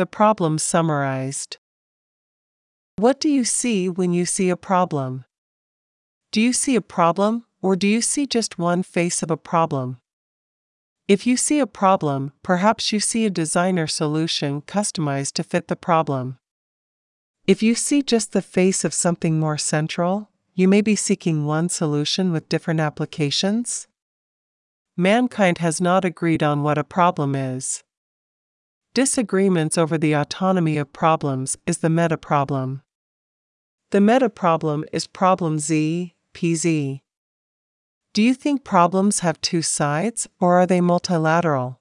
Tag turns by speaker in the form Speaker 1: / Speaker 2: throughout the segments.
Speaker 1: the problem summarized. What do you see when you see a problem? Do you see a problem, or do you see just one face of a problem? If you see a problem, perhaps you see a designer solution customized to fit the problem. If you see just the face of something more central, you may be seeking one solution with different applications. Mankind has not agreed on what a problem is. Disagreements over the autonomy of problems is the meta problem. The meta problem is problem Z, PZ. Do you think problems have two sides, or are they multilateral?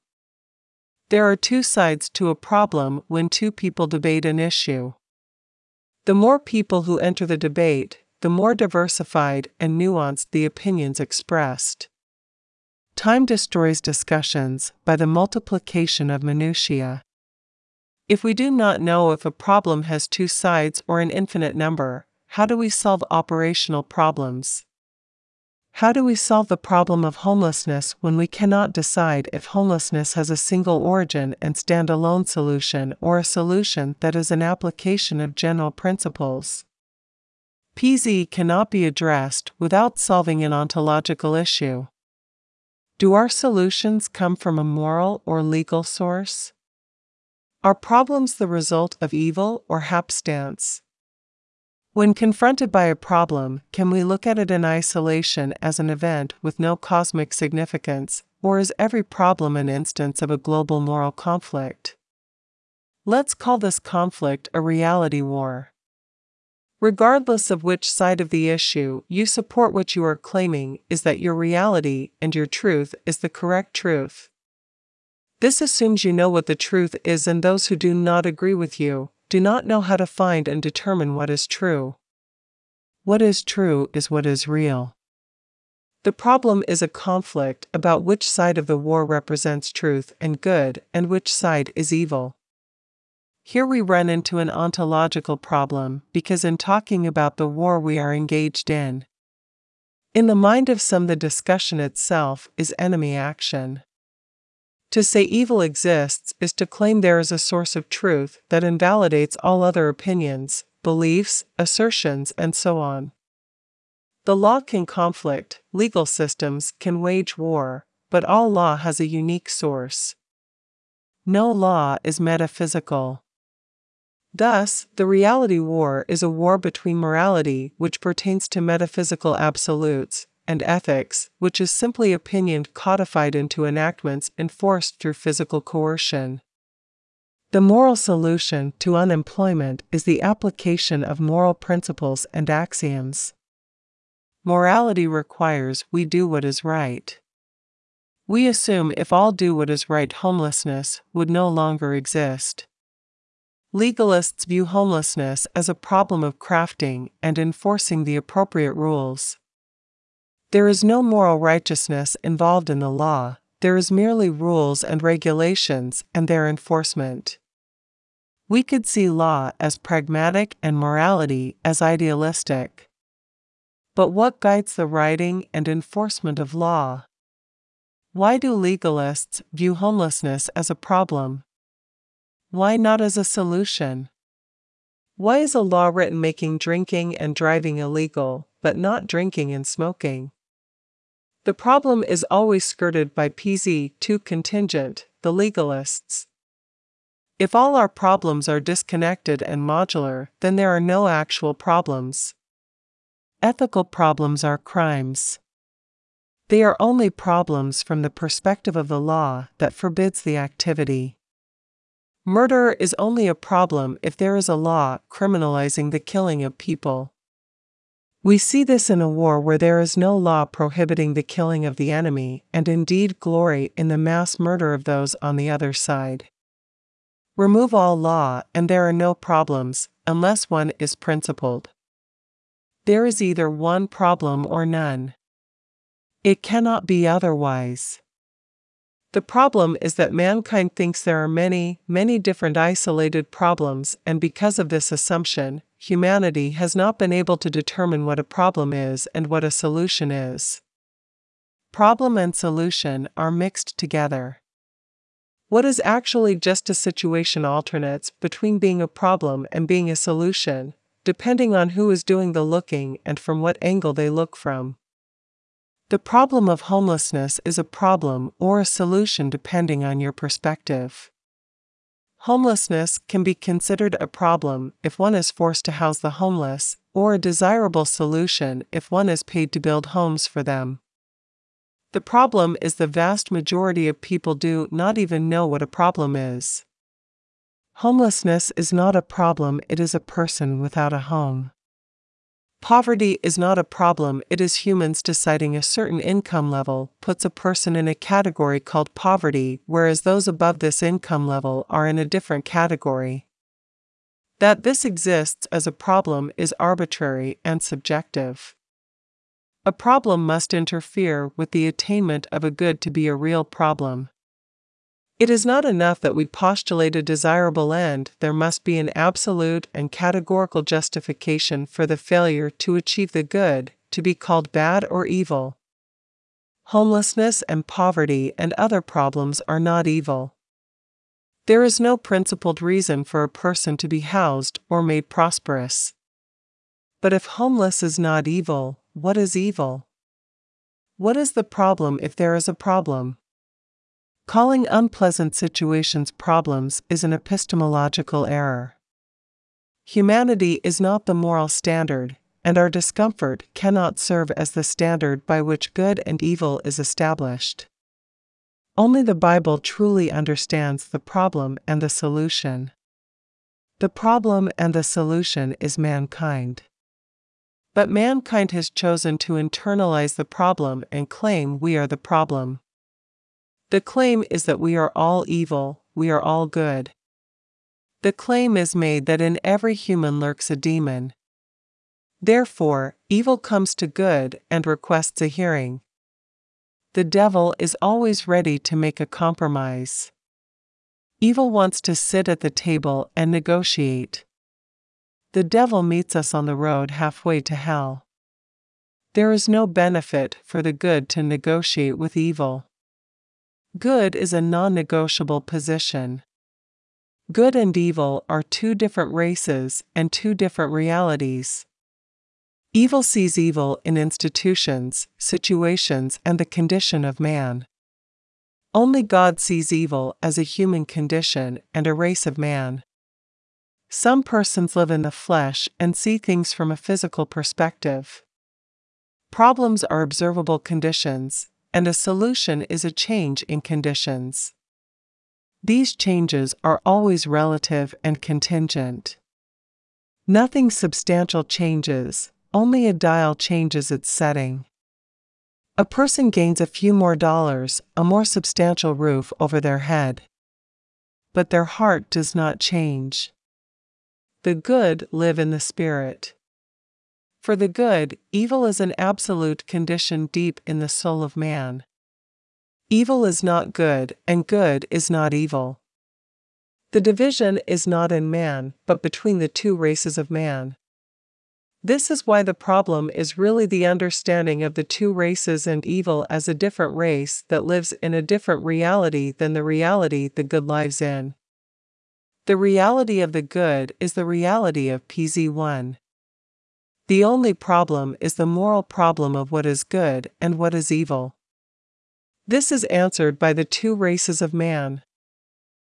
Speaker 1: There are two sides to a problem when two people debate an issue. The more people who enter the debate, the more diversified and nuanced the opinions expressed. Time destroys discussions by the multiplication of minutiae. If we do not know if a problem has two sides or an infinite number, how do we solve operational problems? How do we solve the problem of homelessness when we cannot decide if homelessness has a single origin and standalone solution or a solution that is an application of general principles? PZ cannot be addressed without solving an ontological issue. Do our solutions come from a moral or legal source? Are problems the result of evil or hapstance? When confronted by a problem, can we look at it in isolation as an event with no cosmic significance, or is every problem an instance of a global moral conflict? Let's call this conflict a reality war. Regardless of which side of the issue you support, what you are claiming is that your reality and your truth is the correct truth. This assumes you know what the truth is, and those who do not agree with you do not know how to find and determine what is true. What is true is what is real. The problem is a conflict about which side of the war represents truth and good and which side is evil. Here we run into an ontological problem because, in talking about the war we are engaged in, in the mind of some, the discussion itself is enemy action. To say evil exists is to claim there is a source of truth that invalidates all other opinions, beliefs, assertions, and so on. The law can conflict, legal systems can wage war, but all law has a unique source. No law is metaphysical. Thus, the reality war is a war between morality, which pertains to metaphysical absolutes, and ethics, which is simply opinion codified into enactments enforced through physical coercion. The moral solution to unemployment is the application of moral principles and axioms. Morality requires we do what is right. We assume if all do what is right, homelessness would no longer exist. Legalists view homelessness as a problem of crafting and enforcing the appropriate rules. There is no moral righteousness involved in the law, there is merely rules and regulations and their enforcement. We could see law as pragmatic and morality as idealistic. But what guides the writing and enforcement of law? Why do legalists view homelessness as a problem? Why not as a solution? Why is a law written making drinking and driving illegal, but not drinking and smoking? The problem is always skirted by PZ 2 contingent, the legalists. If all our problems are disconnected and modular, then there are no actual problems. Ethical problems are crimes. They are only problems from the perspective of the law that forbids the activity. Murder is only a problem if there is a law criminalizing the killing of people. We see this in a war where there is no law prohibiting the killing of the enemy, and indeed glory in the mass murder of those on the other side. Remove all law, and there are no problems, unless one is principled. There is either one problem or none. It cannot be otherwise. The problem is that mankind thinks there are many, many different isolated problems, and because of this assumption, humanity has not been able to determine what a problem is and what a solution is. Problem and solution are mixed together. What is actually just a situation alternates between being a problem and being a solution, depending on who is doing the looking and from what angle they look from. The problem of homelessness is a problem or a solution depending on your perspective. Homelessness can be considered a problem if one is forced to house the homeless, or a desirable solution if one is paid to build homes for them. The problem is the vast majority of people do not even know what a problem is. Homelessness is not a problem, it is a person without a home. Poverty is not a problem, it is humans deciding a certain income level puts a person in a category called poverty, whereas those above this income level are in a different category. That this exists as a problem is arbitrary and subjective. A problem must interfere with the attainment of a good to be a real problem. It is not enough that we postulate a desirable end, there must be an absolute and categorical justification for the failure to achieve the good, to be called bad or evil. Homelessness and poverty and other problems are not evil. There is no principled reason for a person to be housed or made prosperous. But if homeless is not evil, what is evil? What is the problem if there is a problem? Calling unpleasant situations problems is an epistemological error. Humanity is not the moral standard, and our discomfort cannot serve as the standard by which good and evil is established. Only the Bible truly understands the problem and the solution. The problem and the solution is mankind. But mankind has chosen to internalize the problem and claim we are the problem. The claim is that we are all evil, we are all good. The claim is made that in every human lurks a demon. Therefore, evil comes to good and requests a hearing. The devil is always ready to make a compromise. Evil wants to sit at the table and negotiate. The devil meets us on the road halfway to hell. There is no benefit for the good to negotiate with evil. Good is a non negotiable position. Good and evil are two different races and two different realities. Evil sees evil in institutions, situations, and the condition of man. Only God sees evil as a human condition and a race of man. Some persons live in the flesh and see things from a physical perspective. Problems are observable conditions, and a solution is a change in conditions. These changes are always relative and contingent. Nothing substantial changes, only a dial changes its setting. A person gains a few more dollars, a more substantial roof over their head. But their heart does not change. The good live in the spirit. For the good, evil is an absolute condition deep in the soul of man. Evil is not good, and good is not evil. The division is not in man, but between the two races of man. This is why the problem is really the understanding of the two races and evil as a different race that lives in a different reality than the reality the good lives in. The reality of the good is the reality of PZ1. The only problem is the moral problem of what is good and what is evil. This is answered by the two races of man.